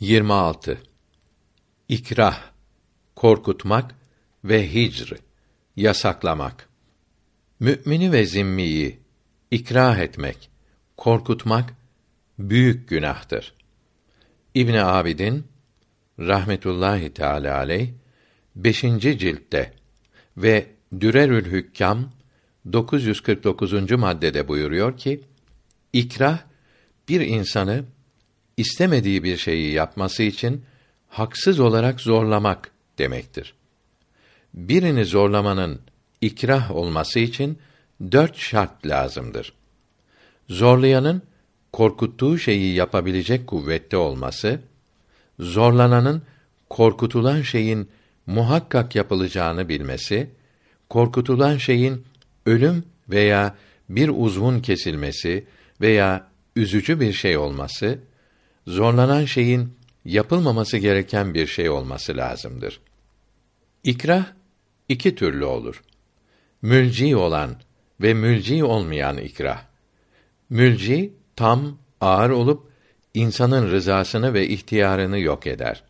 26. İkrah korkutmak ve hicr yasaklamak. Mümini ve zimmiyi ikrah etmek, korkutmak büyük günahtır. İbn Abidin rahmetullahi teala aleyh 5. ciltte ve Dürerül Hükkam 949. maddede buyuruyor ki ikrah bir insanı istemediği bir şeyi yapması için haksız olarak zorlamak demektir. Birini zorlamanın ikrah olması için dört şart lazımdır. Zorlayanın korkuttuğu şeyi yapabilecek kuvvette olması, zorlananın korkutulan şeyin muhakkak yapılacağını bilmesi, korkutulan şeyin ölüm veya bir uzvun kesilmesi veya üzücü bir şey olması, zorlanan şeyin yapılmaması gereken bir şey olması lazımdır. İkrah iki türlü olur. Mülci olan ve mülci olmayan ikrah. Mülci tam, ağır olup insanın rızasını ve ihtiyarını yok eder.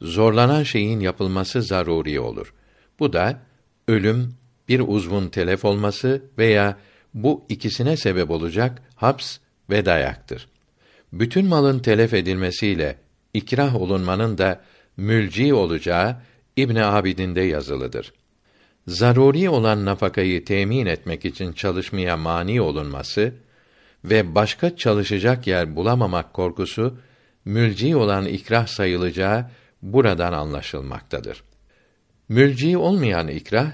Zorlanan şeyin yapılması zaruri olur. Bu da ölüm, bir uzvun telef olması veya bu ikisine sebep olacak haps ve dayaktır. Bütün malın telef edilmesiyle ikrah olunmanın da mülci olacağı İbn Abidin'de yazılıdır. Zaruri olan nafakayı temin etmek için çalışmaya mani olunması ve başka çalışacak yer bulamamak korkusu mülci olan ikrah sayılacağı buradan anlaşılmaktadır. Mülci olmayan ikrah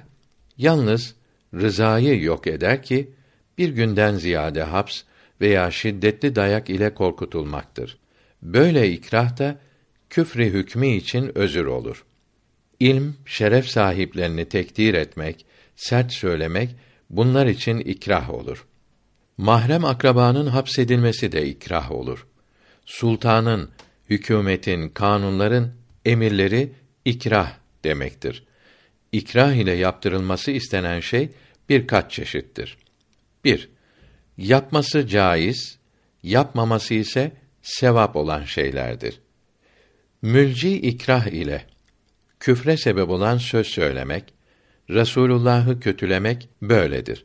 yalnız rızayı yok eder ki bir günden ziyade haps veya şiddetli dayak ile korkutulmaktır. Böyle ikrah da küfrü hükmü için özür olur. İlm, şeref sahiplerini tekdir etmek, sert söylemek bunlar için ikrah olur. Mahrem akrabanın hapsedilmesi de ikrah olur. Sultanın, hükümetin, kanunların emirleri ikrah demektir. İkrah ile yaptırılması istenen şey birkaç çeşittir. 1. Yapması caiz, yapmaması ise sevap olan şeylerdir. Mülci ikrah ile küfre sebep olan söz söylemek, Resulullah'ı kötülemek böyledir.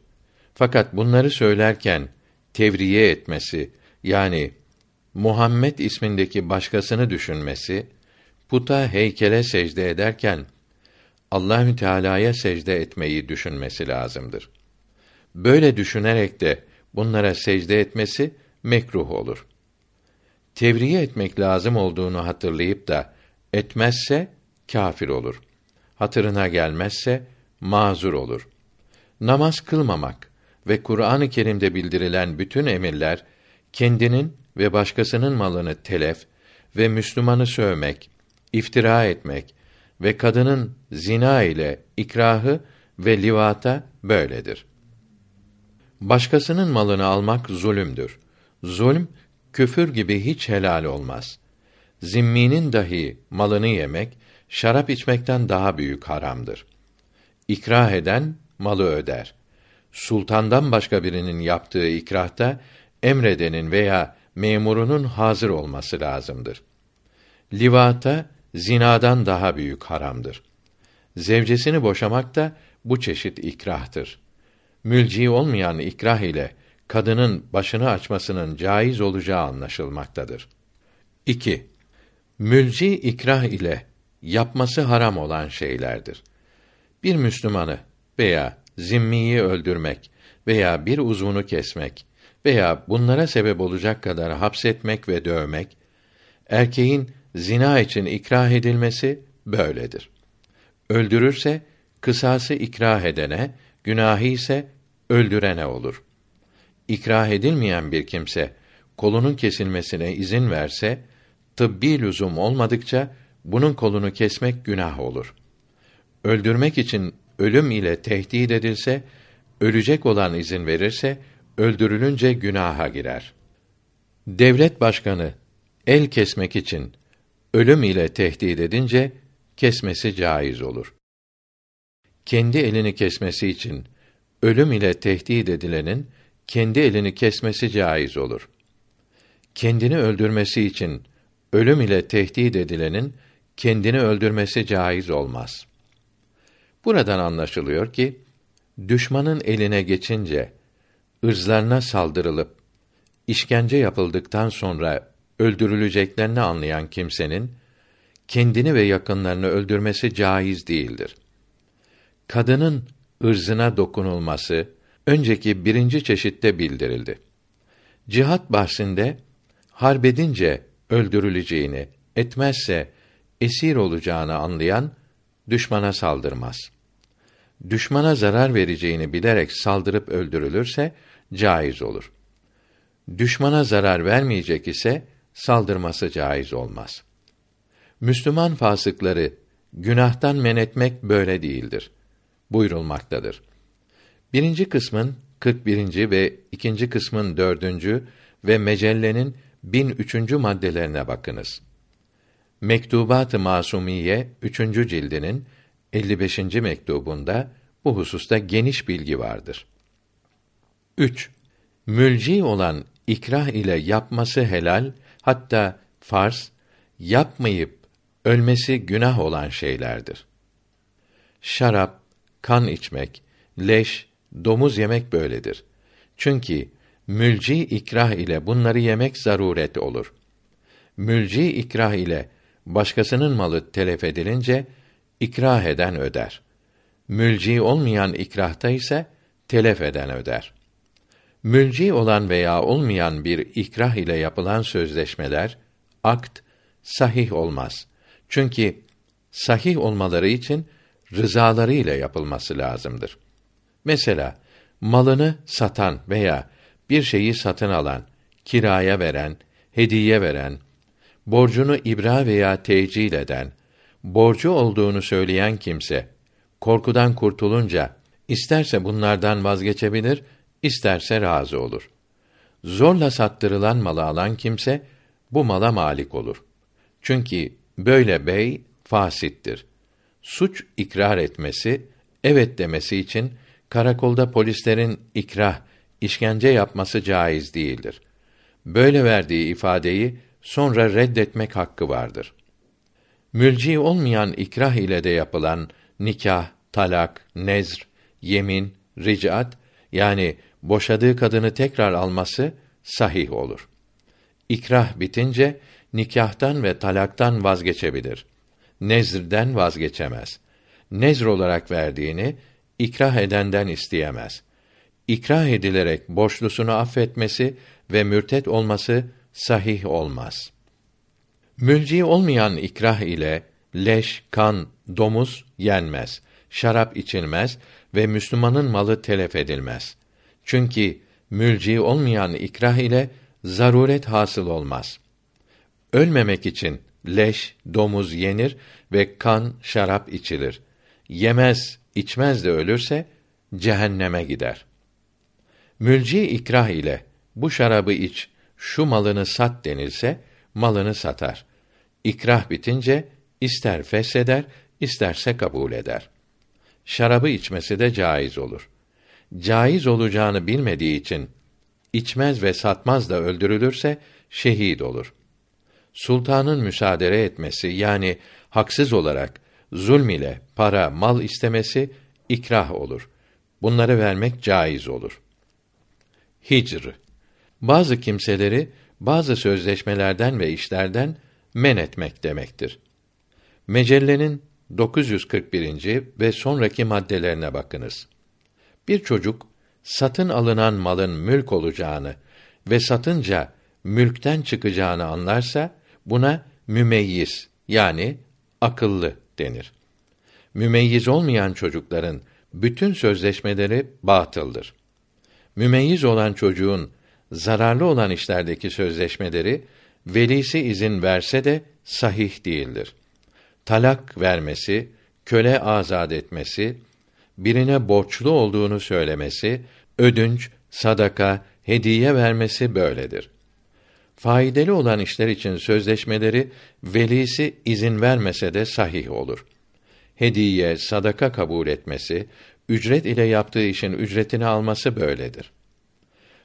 Fakat bunları söylerken tevriye etmesi yani Muhammed ismindeki başkasını düşünmesi, puta heykele secde ederken Allahü Teala'ya secde etmeyi düşünmesi lazımdır. Böyle düşünerek de bunlara secde etmesi mekruh olur. Tevriye etmek lazım olduğunu hatırlayıp da etmezse kâfir olur. Hatırına gelmezse mazur olur. Namaz kılmamak ve Kur'an-ı Kerim'de bildirilen bütün emirler kendinin ve başkasının malını telef ve Müslümanı sövmek, iftira etmek ve kadının zina ile ikrahı ve livata böyledir. Başkasının malını almak zulümdür. Zulm küfür gibi hiç helal olmaz. Zimminin dahi malını yemek şarap içmekten daha büyük haramdır. İkrah eden malı öder. Sultandan başka birinin yaptığı ikrahta emredenin veya memurunun hazır olması lazımdır. Livata zinadan daha büyük haramdır. Zevcesini boşamak da bu çeşit ikrahtır. Mülci olmayan ikrah ile kadının başını açmasının caiz olacağı anlaşılmaktadır. 2. Mülci ikrah ile yapması haram olan şeylerdir. Bir Müslümanı veya zimmiyi öldürmek veya bir uzvunu kesmek veya bunlara sebep olacak kadar hapsetmek ve dövmek, erkeğin zina için ikrah edilmesi böyledir. Öldürürse kısası ikrah edene, günahı ise öldürene olur. İkrah edilmeyen bir kimse kolunun kesilmesine izin verse, tıbbi lüzum olmadıkça bunun kolunu kesmek günah olur. Öldürmek için ölüm ile tehdit edilse, ölecek olan izin verirse, öldürülünce günaha girer. Devlet başkanı el kesmek için ölüm ile tehdit edince kesmesi caiz olur. Kendi elini kesmesi için ölüm ile tehdit edilenin kendi elini kesmesi caiz olur. Kendini öldürmesi için ölüm ile tehdit edilenin kendini öldürmesi caiz olmaz. Buradan anlaşılıyor ki düşmanın eline geçince ırzlarına saldırılıp işkence yapıldıktan sonra öldürüleceklerini anlayan kimsenin kendini ve yakınlarını öldürmesi caiz değildir. Kadının ırzına dokunulması önceki birinci çeşitte bildirildi. Cihat bahsinde harbedince öldürüleceğini, etmezse esir olacağını anlayan düşmana saldırmaz. Düşmana zarar vereceğini bilerek saldırıp öldürülürse caiz olur. Düşmana zarar vermeyecek ise saldırması caiz olmaz. Müslüman fasıkları günahtan men etmek böyle değildir. Buyurulmaktadır. Birinci kısmın 41. ve ikinci kısmın dördüncü ve mecellenin 1003. maddelerine bakınız. Mektubat-ı Masumiye 3. cildinin 55. mektubunda bu hususta geniş bilgi vardır. 3. Mülci olan ikrah ile yapması helal, hatta farz, yapmayıp ölmesi günah olan şeylerdir. Şarap, kan içmek, leş, domuz yemek böyledir. Çünkü mülci ikrah ile bunları yemek zaruret olur. Mülci ikrah ile başkasının malı telef edilince ikrah eden öder. Mülci olmayan ikrahta ise telef eden öder. Mülci olan veya olmayan bir ikrah ile yapılan sözleşmeler, akt sahih olmaz. Çünkü sahih olmaları için rızaları ile yapılması lazımdır. Mesela malını satan veya bir şeyi satın alan, kiraya veren, hediye veren, borcunu ibra veya tecil eden, borcu olduğunu söyleyen kimse korkudan kurtulunca isterse bunlardan vazgeçebilir, isterse razı olur. Zorla sattırılan malı alan kimse bu mala malik olur. Çünkü böyle bey fasittir. Suç ikrar etmesi, evet demesi için karakolda polislerin ikrah, işkence yapması caiz değildir. Böyle verdiği ifadeyi sonra reddetmek hakkı vardır. Mülci olmayan ikrah ile de yapılan nikah, talak, nezr, yemin, ricat yani boşadığı kadını tekrar alması sahih olur. İkrah bitince nikahtan ve talaktan vazgeçebilir. Nezrden vazgeçemez. Nezr olarak verdiğini ikrah edenden isteyemez. İkrah edilerek borçlusunu affetmesi ve mürtet olması sahih olmaz. Mülci olmayan ikrah ile leş, kan, domuz yenmez, şarap içilmez ve Müslümanın malı telef edilmez. Çünkü mülci olmayan ikrah ile zaruret hasıl olmaz. Ölmemek için leş, domuz yenir ve kan, şarap içilir. Yemez, içmez de ölürse cehenneme gider. Mülci ikrah ile bu şarabı iç, şu malını sat denilse malını satar. İkrah bitince ister fesheder, isterse kabul eder. Şarabı içmesi de caiz olur. Caiz olacağını bilmediği için içmez ve satmaz da öldürülürse şehit olur. Sultanın müsaade etmesi yani haksız olarak zulm ile para, mal istemesi ikrah olur. Bunları vermek caiz olur. Hicr bazı kimseleri bazı sözleşmelerden ve işlerden men etmek demektir. Mecellenin 941. ve sonraki maddelerine bakınız. Bir çocuk satın alınan malın mülk olacağını ve satınca mülkten çıkacağını anlarsa buna mümeyyiz yani akıllı denir. Mümeyyiz olmayan çocukların bütün sözleşmeleri batıldır. Mümeyyiz olan çocuğun zararlı olan işlerdeki sözleşmeleri velisi izin verse de sahih değildir. Talak vermesi, köle azad etmesi, birine borçlu olduğunu söylemesi, ödünç, sadaka, hediye vermesi böyledir. Faydalı olan işler için sözleşmeleri velisi izin vermese de sahih olur. Hediye, sadaka kabul etmesi, ücret ile yaptığı işin ücretini alması böyledir.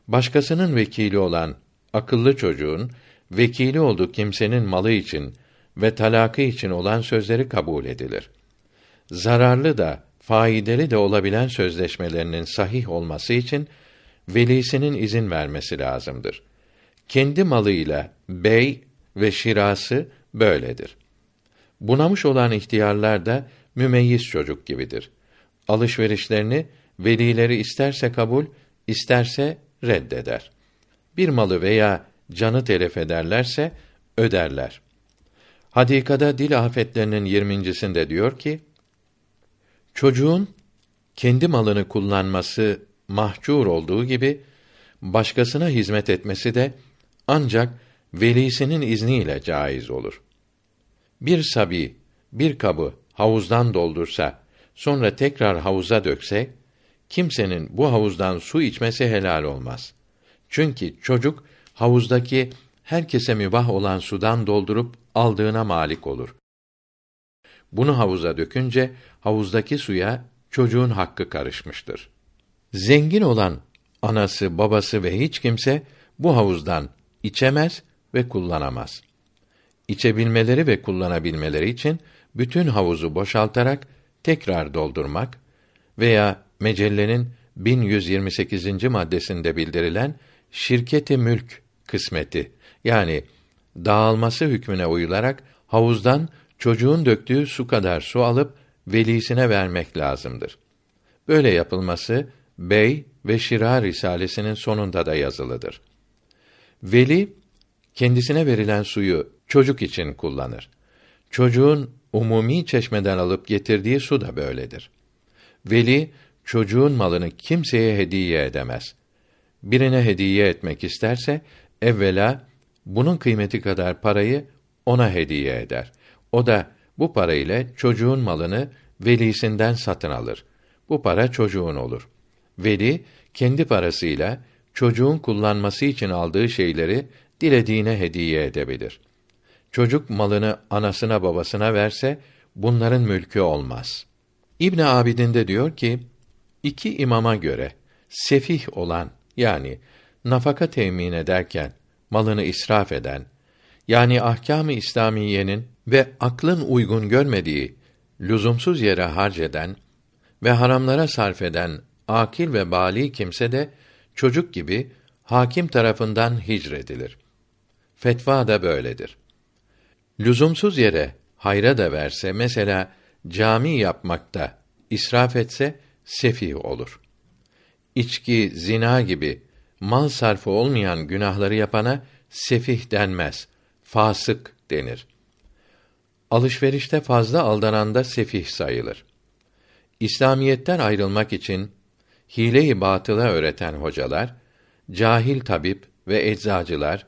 Başkasının vekili olan akıllı çocuğun vekili olduğu kimsenin malı için ve talakı için olan sözleri kabul edilir. Zararlı da faydalı da olabilen sözleşmelerinin sahih olması için velisinin izin vermesi lazımdır. Kendi malıyla bey ve şirası böyledir. Bunamış olan ihtiyarlar da mümeyyiz çocuk gibidir. Alışverişlerini velileri isterse kabul, isterse reddeder. Bir malı veya canı telef ederlerse öderler. Hadikada dil afetlerinin yirmincisinde diyor ki, çocuğun kendi malını kullanması mahcur olduğu gibi, başkasına hizmet etmesi de ancak velisinin izniyle caiz olur. Bir sabi bir kabı havuzdan doldursa, sonra tekrar havuza dökse, kimsenin bu havuzdan su içmesi helal olmaz. Çünkü çocuk havuzdaki herkese mübah olan sudan doldurup aldığına malik olur. Bunu havuza dökünce havuzdaki suya çocuğun hakkı karışmıştır. Zengin olan anası, babası ve hiç kimse bu havuzdan içemez ve kullanamaz. İçebilmeleri ve kullanabilmeleri için bütün havuzu boşaltarak tekrar doldurmak veya mecellenin 1128. maddesinde bildirilen şirketi mülk kısmeti yani dağılması hükmüne uyularak havuzdan çocuğun döktüğü su kadar su alıp velisine vermek lazımdır. Böyle yapılması Bey ve Şira risalesinin sonunda da yazılıdır. Veli kendisine verilen suyu çocuk için kullanır. Çocuğun umumi çeşmeden alıp getirdiği su da böyledir. Veli çocuğun malını kimseye hediye edemez. Birine hediye etmek isterse evvela bunun kıymeti kadar parayı ona hediye eder. O da bu parayla çocuğun malını velisinden satın alır. Bu para çocuğun olur. Veli kendi parasıyla çocuğun kullanması için aldığı şeyleri dilediğine hediye edebilir. Çocuk malını anasına babasına verse bunların mülkü olmaz. İbn Abidin de diyor ki iki imama göre sefih olan yani nafaka temin ederken malını israf eden yani ahkâm-ı İslamiyenin ve aklın uygun görmediği lüzumsuz yere harceden ve haramlara sarf eden akil ve bali kimse de çocuk gibi hakim tarafından hicredilir. Fetva da böyledir. Lüzumsuz yere hayra da verse mesela cami yapmakta israf etse sefih olur. İçki, zina gibi mal sarfı olmayan günahları yapana sefih denmez, fasık denir. Alışverişte fazla aldananda sefih sayılır. İslamiyetten ayrılmak için hile-i batıla öğreten hocalar, cahil tabip ve eczacılar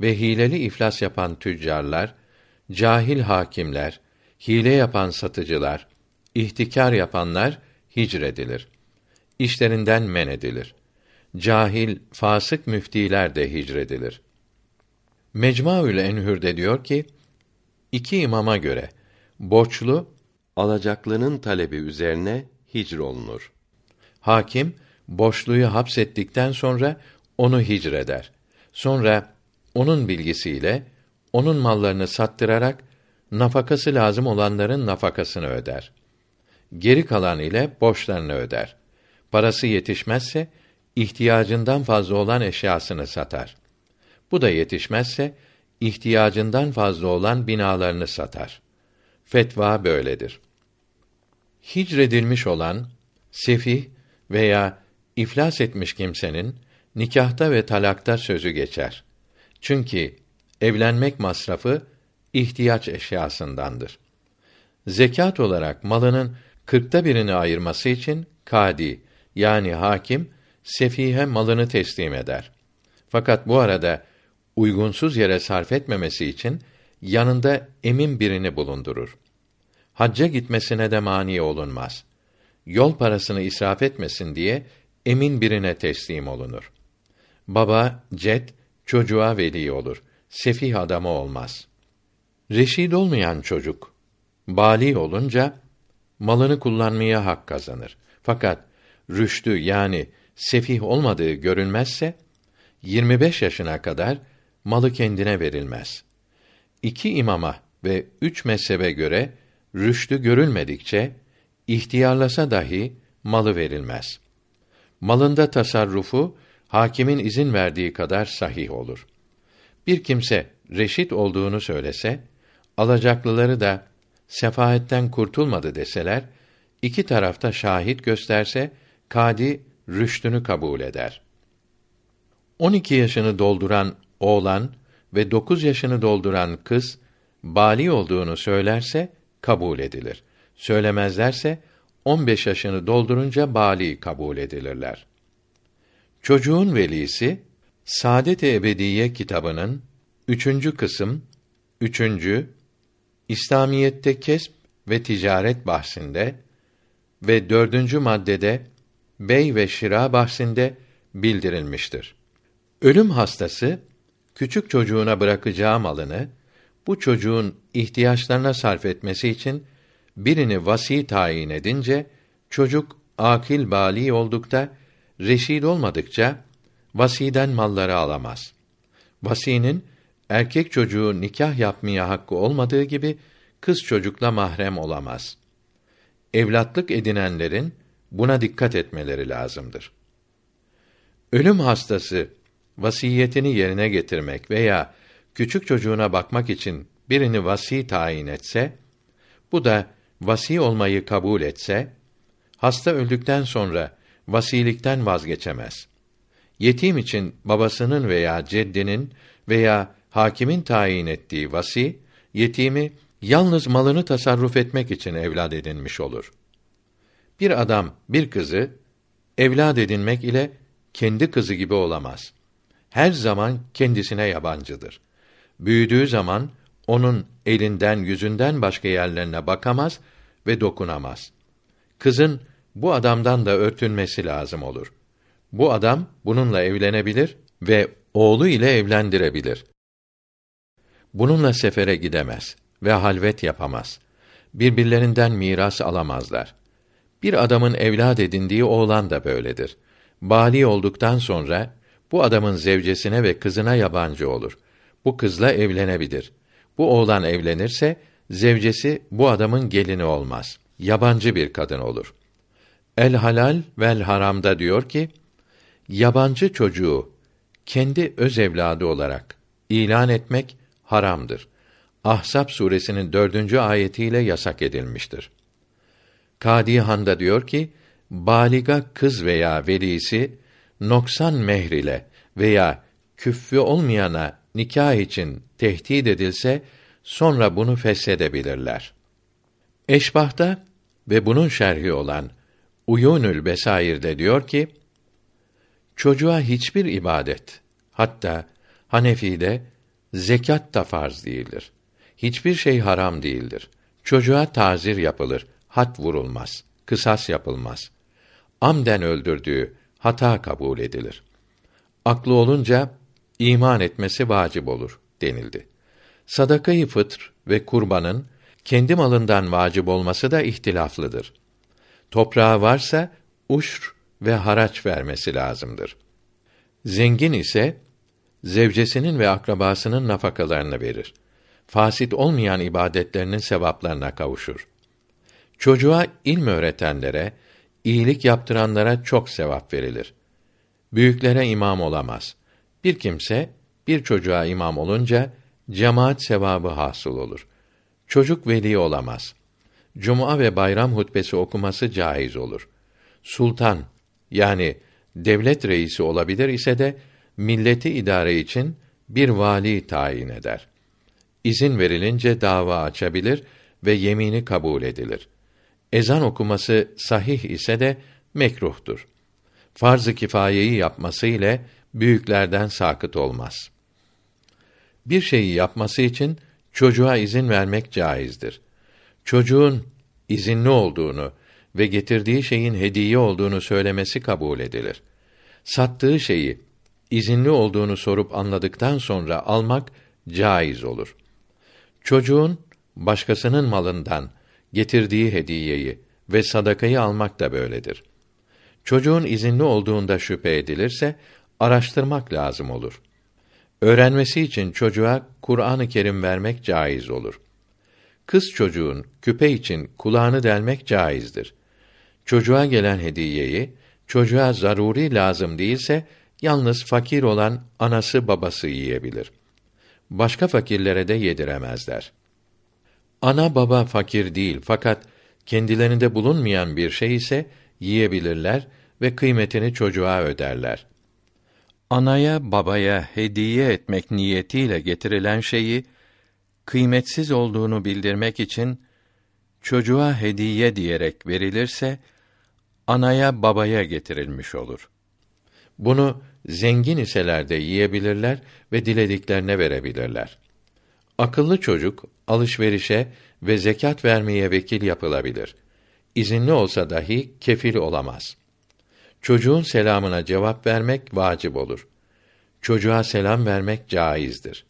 ve hileli iflas yapan tüccarlar, cahil hakimler, hile yapan satıcılar, ihtikar yapanlar hicredilir. İşlerinden men edilir. Cahil, fasık müftiler de hicredilir. Mecmuaül Enhür'de diyor ki, iki imama göre borçlu alacaklının talebi üzerine hicr olunur. Hakim borçluyu hapsettikten sonra onu hicreder. Sonra onun bilgisiyle onun mallarını sattırarak nafakası lazım olanların nafakasını öder. Geri kalan ile borçlarını öder. Parası yetişmezse ihtiyacından fazla olan eşyasını satar. Bu da yetişmezse ihtiyacından fazla olan binalarını satar. Fetva böyledir. Hicredilmiş olan sefih veya iflas etmiş kimsenin nikahta ve talakta sözü geçer. Çünkü evlenmek masrafı ihtiyaç eşyasındandır. Zekat olarak malının kırkta birini ayırması için kadi yani hakim sefihe malını teslim eder. Fakat bu arada uygunsuz yere sarf etmemesi için yanında emin birini bulundurur. Hacca gitmesine de mani olunmaz. Yol parasını israf etmesin diye emin birine teslim olunur. Baba, cet, çocuğa veli olur. Sefih adamı olmaz. Reşid olmayan çocuk, bali olunca, malını kullanmaya hak kazanır. Fakat, rüştü yani sefih olmadığı görülmezse, 25 yaşına kadar malı kendine verilmez. İki imama ve üç mezhebe göre rüştü görülmedikçe ihtiyarlasa dahi malı verilmez. Malında tasarrufu hakimin izin verdiği kadar sahih olur. Bir kimse reşit olduğunu söylese, alacaklıları da sefahetten kurtulmadı deseler, iki tarafta şahit gösterse, kadi rüştünü kabul eder. 12 yaşını dolduran oğlan ve 9 yaşını dolduran kız bali olduğunu söylerse kabul edilir. Söylemezlerse 15 yaşını doldurunca bali kabul edilirler. Çocuğun velisi Saadet-i Ebediye kitabının üçüncü kısım, üçüncü İslamiyette kesp ve ticaret bahsinde ve dördüncü maddede bey ve şira bahsinde bildirilmiştir. Ölüm hastası küçük çocuğuna bırakacağı malını bu çocuğun ihtiyaçlarına sarf etmesi için birini vasi tayin edince çocuk akil bali oldukta reşid olmadıkça vasiden malları alamaz. Vasinin erkek çocuğu nikah yapmaya hakkı olmadığı gibi kız çocukla mahrem olamaz. Evlatlık edinenlerin buna dikkat etmeleri lazımdır. Ölüm hastası vasiyetini yerine getirmek veya küçük çocuğuna bakmak için birini vasi tayin etse, bu da vasi olmayı kabul etse, hasta öldükten sonra vasilikten vazgeçemez. Yetim için babasının veya ceddinin veya hakimin tayin ettiği vasi, yetimi yalnız malını tasarruf etmek için evlad edinmiş olur. Bir adam bir kızı evlad edinmek ile kendi kızı gibi olamaz. Her zaman kendisine yabancıdır. Büyüdüğü zaman onun elinden yüzünden başka yerlerine bakamaz ve dokunamaz. Kızın bu adamdan da örtünmesi lazım olur. Bu adam bununla evlenebilir ve oğlu ile evlendirebilir. Bununla sefere gidemez ve halvet yapamaz. Birbirlerinden miras alamazlar. Bir adamın evlad edindiği oğlan da böyledir. Bali olduktan sonra bu adamın zevcesine ve kızına yabancı olur. Bu kızla evlenebilir. Bu oğlan evlenirse zevcesi bu adamın gelini olmaz. Yabancı bir kadın olur. El halal vel haramda diyor ki, yabancı çocuğu kendi öz evladı olarak ilan etmek haramdır. Ahsap suresinin dördüncü ayetiyle yasak edilmiştir. Kadi Handa diyor ki, baliga kız veya velisi noksan mehr ile veya küffü olmayana nikah için tehdit edilse sonra bunu feshedebilirler. Eşbahta ve bunun şerhi olan Uyunül Besair'de diyor ki, çocuğa hiçbir ibadet, hatta Hanefi'de zekat da farz değildir. Hiçbir şey haram değildir. Çocuğa tazir yapılır, hat vurulmaz, kısas yapılmaz. Amden öldürdüğü hata kabul edilir. Aklı olunca iman etmesi vacip olur denildi. Sadakayı fıtr ve kurbanın kendi malından vacip olması da ihtilaflıdır. Toprağı varsa uşr ve haraç vermesi lazımdır. Zengin ise zevcesinin ve akrabasının nafakalarını verir. Fasit olmayan ibadetlerinin sevaplarına kavuşur. Çocuğa ilm öğretenlere, iyilik yaptıranlara çok sevap verilir. Büyüklere imam olamaz. Bir kimse bir çocuğa imam olunca cemaat sevabı hasıl olur. Çocuk veli olamaz. Cuma ve bayram hutbesi okuması caiz olur. Sultan yani devlet reisi olabilir ise de milleti idare için bir vali tayin eder. İzin verilince dava açabilir ve yemini kabul edilir. Ezan okuması sahih ise de mekruhtur. Farz-ı kifayeyi yapması ile büyüklerden sakıt olmaz. Bir şeyi yapması için çocuğa izin vermek caizdir. Çocuğun izinli olduğunu ve getirdiği şeyin hediye olduğunu söylemesi kabul edilir. Sattığı şeyi izinli olduğunu sorup anladıktan sonra almak caiz olur. Çocuğun başkasının malından getirdiği hediyeyi ve sadakayı almak da böyledir. Çocuğun izinli olduğunda şüphe edilirse araştırmak lazım olur. Öğrenmesi için çocuğa Kur'an-ı Kerim vermek caiz olur. Kız çocuğun küpe için kulağını delmek caizdir. Çocuğa gelen hediyeyi çocuğa zaruri lazım değilse yalnız fakir olan anası babası yiyebilir. Başka fakirlere de yediremezler. Ana baba fakir değil fakat kendilerinde bulunmayan bir şey ise yiyebilirler ve kıymetini çocuğa öderler. Anaya babaya hediye etmek niyetiyle getirilen şeyi kıymetsiz olduğunu bildirmek için çocuğa hediye diyerek verilirse anaya babaya getirilmiş olur. Bunu zengin iseler de yiyebilirler ve dilediklerine verebilirler. Akıllı çocuk alışverişe ve zekat vermeye vekil yapılabilir. İzinli olsa dahi kefil olamaz. Çocuğun selamına cevap vermek vacip olur. Çocuğa selam vermek caizdir.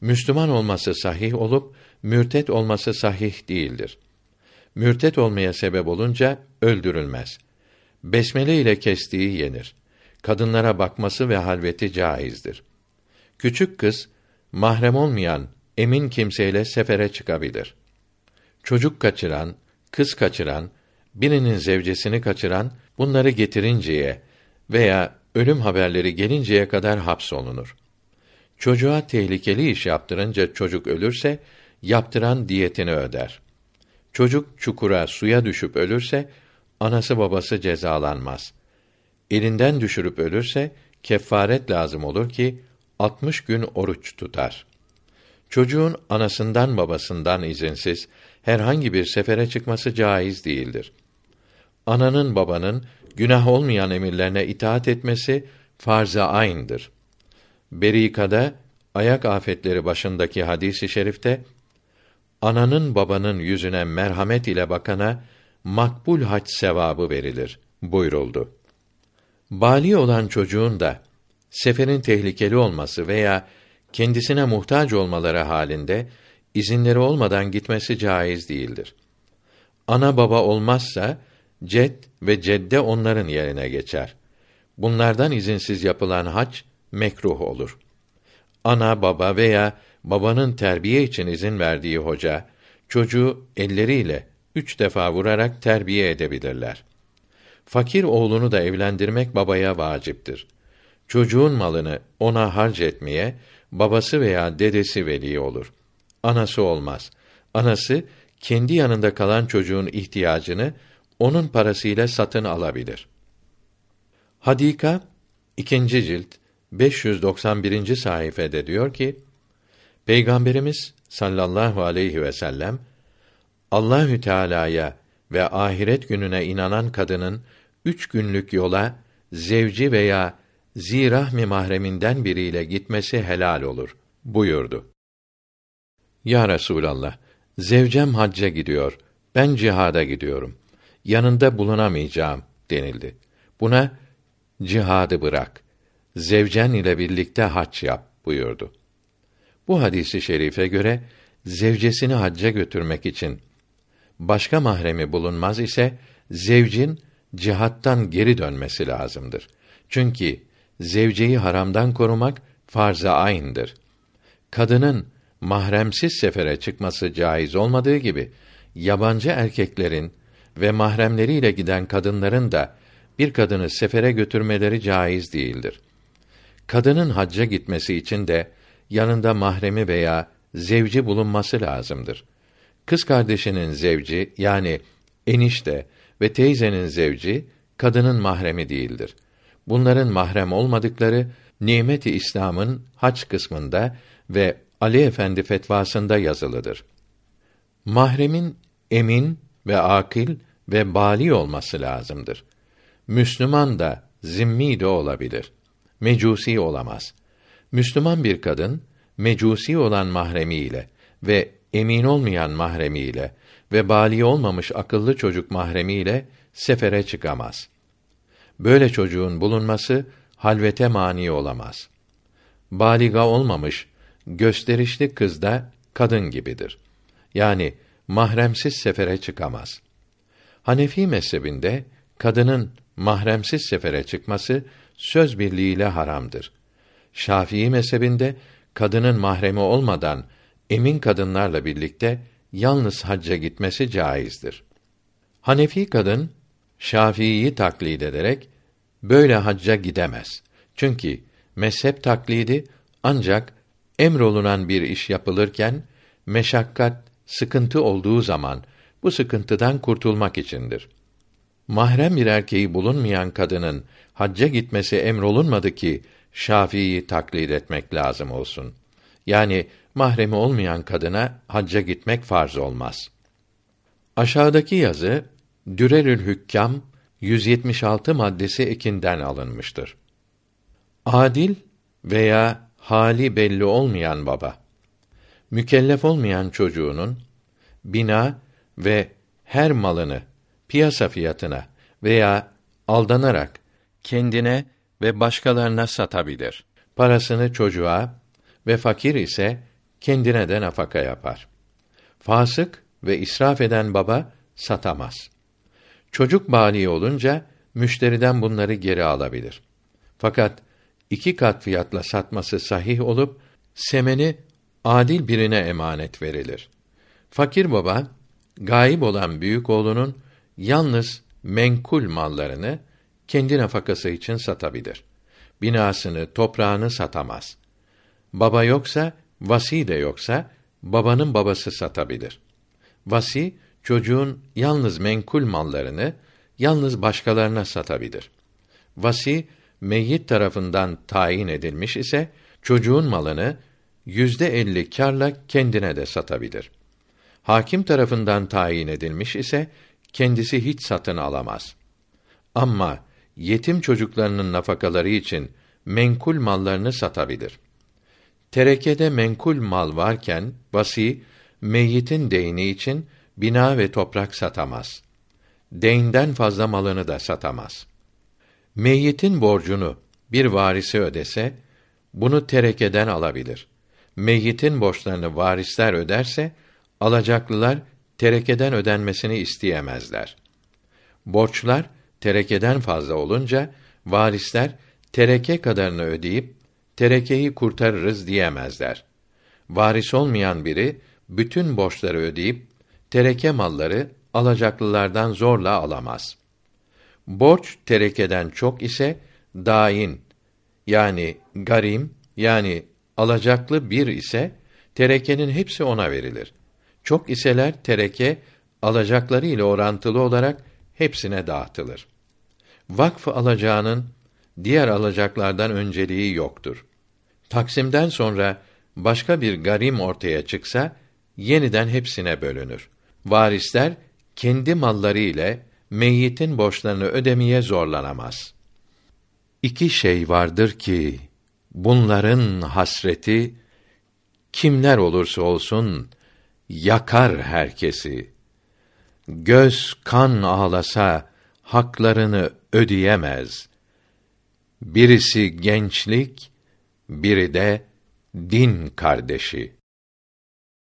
Müslüman olması sahih olup mürtet olması sahih değildir. Mürtet olmaya sebep olunca öldürülmez. Besmele ile kestiği yenir. Kadınlara bakması ve halveti caizdir. Küçük kız mahrem olmayan emin kimseyle sefere çıkabilir. Çocuk kaçıran, kız kaçıran, birinin zevcesini kaçıran bunları getirinceye veya ölüm haberleri gelinceye kadar hapsolunur. Çocuğa tehlikeli iş yaptırınca çocuk ölürse yaptıran diyetini öder. Çocuk çukura, suya düşüp ölürse anası babası cezalanmaz. Elinden düşürüp ölürse kefaret lazım olur ki 60 gün oruç tutar. Çocuğun anasından babasından izinsiz herhangi bir sefere çıkması caiz değildir. Ananın babanın günah olmayan emirlerine itaat etmesi farz-ı ayn'dır. Berikada ayak afetleri başındaki hadisi i şerifte ananın babanın yüzüne merhamet ile bakana makbul hac sevabı verilir buyuruldu. Bali olan çocuğun da seferin tehlikeli olması veya kendisine muhtaç olmaları halinde izinleri olmadan gitmesi caiz değildir. Ana baba olmazsa ced ve cedde onların yerine geçer. Bunlardan izinsiz yapılan hac mekruh olur. Ana baba veya babanın terbiye için izin verdiği hoca çocuğu elleriyle üç defa vurarak terbiye edebilirler. Fakir oğlunu da evlendirmek babaya vaciptir. Çocuğun malını ona harc etmeye babası veya dedesi veli olur. Anası olmaz. Anası kendi yanında kalan çocuğun ihtiyacını onun parasıyla satın alabilir. Hadika ikinci cilt 591. sayfede diyor ki Peygamberimiz sallallahu aleyhi ve sellem Allahü Teala'ya ve ahiret gününe inanan kadının üç günlük yola zevci veya zirahmi mahreminden biriyle gitmesi helal olur buyurdu. Ya Resulallah, zevcem hacca gidiyor, ben cihada gidiyorum. Yanında bulunamayacağım denildi. Buna cihadı bırak. Zevcen ile birlikte hac yap buyurdu. Bu hadisi şerife göre zevcesini hacca götürmek için başka mahremi bulunmaz ise zevcin cihattan geri dönmesi lazımdır. Çünkü zevceyi haramdan korumak farz-ı ayn'dır. Kadının mahremsiz sefere çıkması caiz olmadığı gibi yabancı erkeklerin ve mahremleriyle giden kadınların da bir kadını sefere götürmeleri caiz değildir. Kadının hacca gitmesi için de yanında mahremi veya zevci bulunması lazımdır. Kız kardeşinin zevci yani enişte ve teyzenin zevci kadının mahremi değildir. Bunların mahrem olmadıkları Nimet-i İslam'ın hac kısmında ve Ali Efendi fetvasında yazılıdır. Mahremin emin ve akil ve bali olması lazımdır. Müslüman da zimmi de olabilir. Mecusi olamaz. Müslüman bir kadın mecusi olan mahremiyle ve emin olmayan mahremiyle ve bali olmamış akıllı çocuk mahremiyle sefere çıkamaz. Böyle çocuğun bulunması halvete mani olamaz. Baliga olmamış gösterişli kız da kadın gibidir. Yani mahremsiz sefere çıkamaz. Hanefi mezhebinde kadının mahremsiz sefere çıkması söz birliğiyle haramdır. Şafii mezhebinde kadının mahremi olmadan emin kadınlarla birlikte yalnız hacca gitmesi caizdir. Hanefi kadın Şafii'yi taklit ederek böyle hacca gidemez. Çünkü mezhep taklidi ancak emrolunan bir iş yapılırken meşakkat, sıkıntı olduğu zaman bu sıkıntıdan kurtulmak içindir. Mahrem bir erkeği bulunmayan kadının hacca gitmesi emrolunmadı ki Şafii'yi taklit etmek lazım olsun. Yani mahremi olmayan kadına hacca gitmek farz olmaz. Aşağıdaki yazı Dürerül Hükkam 176 maddesi ekinden alınmıştır. Adil veya hali belli olmayan baba mükellef olmayan çocuğunun bina ve her malını piyasa fiyatına veya aldanarak kendine ve başkalarına satabilir. Parasını çocuğa ve fakir ise kendine de nafaka yapar. Fasık ve israf eden baba satamaz. Çocuk bali olunca müşteriden bunları geri alabilir. Fakat iki kat fiyatla satması sahih olup semeni adil birine emanet verilir. Fakir baba gayip olan büyük oğlunun yalnız menkul mallarını kendi nafakası için satabilir. Binasını, toprağını satamaz. Baba yoksa, vasi de yoksa, babanın babası satabilir. Vasi, çocuğun yalnız menkul mallarını, yalnız başkalarına satabilir. Vasi, meyyit tarafından tayin edilmiş ise, çocuğun malını, yüzde elli kârla kendine de satabilir. Hakim tarafından tayin edilmiş ise, kendisi hiç satın alamaz. Ama yetim çocuklarının nafakaları için menkul mallarını satabilir. Terekede menkul mal varken vasi meyyitin deyni için bina ve toprak satamaz. Deynden fazla malını da satamaz. Meyyitin borcunu bir varisi ödese bunu terekeden alabilir. Meyyitin borçlarını varisler öderse alacaklılar terekeden ödenmesini isteyemezler. Borçlar terekeden fazla olunca varisler tereke kadarını ödeyip terekeyi kurtarırız diyemezler. Varis olmayan biri bütün borçları ödeyip tereke malları alacaklılardan zorla alamaz. Borç terekeden çok ise dain yani garim yani alacaklı bir ise terekenin hepsi ona verilir. Çok iseler tereke alacakları ile orantılı olarak hepsine dağıtılır. Vakf alacağının diğer alacaklardan önceliği yoktur. Taksimden sonra başka bir garim ortaya çıksa yeniden hepsine bölünür. Varisler kendi malları ile meyyitin borçlarını ödemeye zorlanamaz. İki şey vardır ki bunların hasreti kimler olursa olsun yakar herkesi. Göz kan ağlasa haklarını ödeyemez. Birisi gençlik, biri de din kardeşi.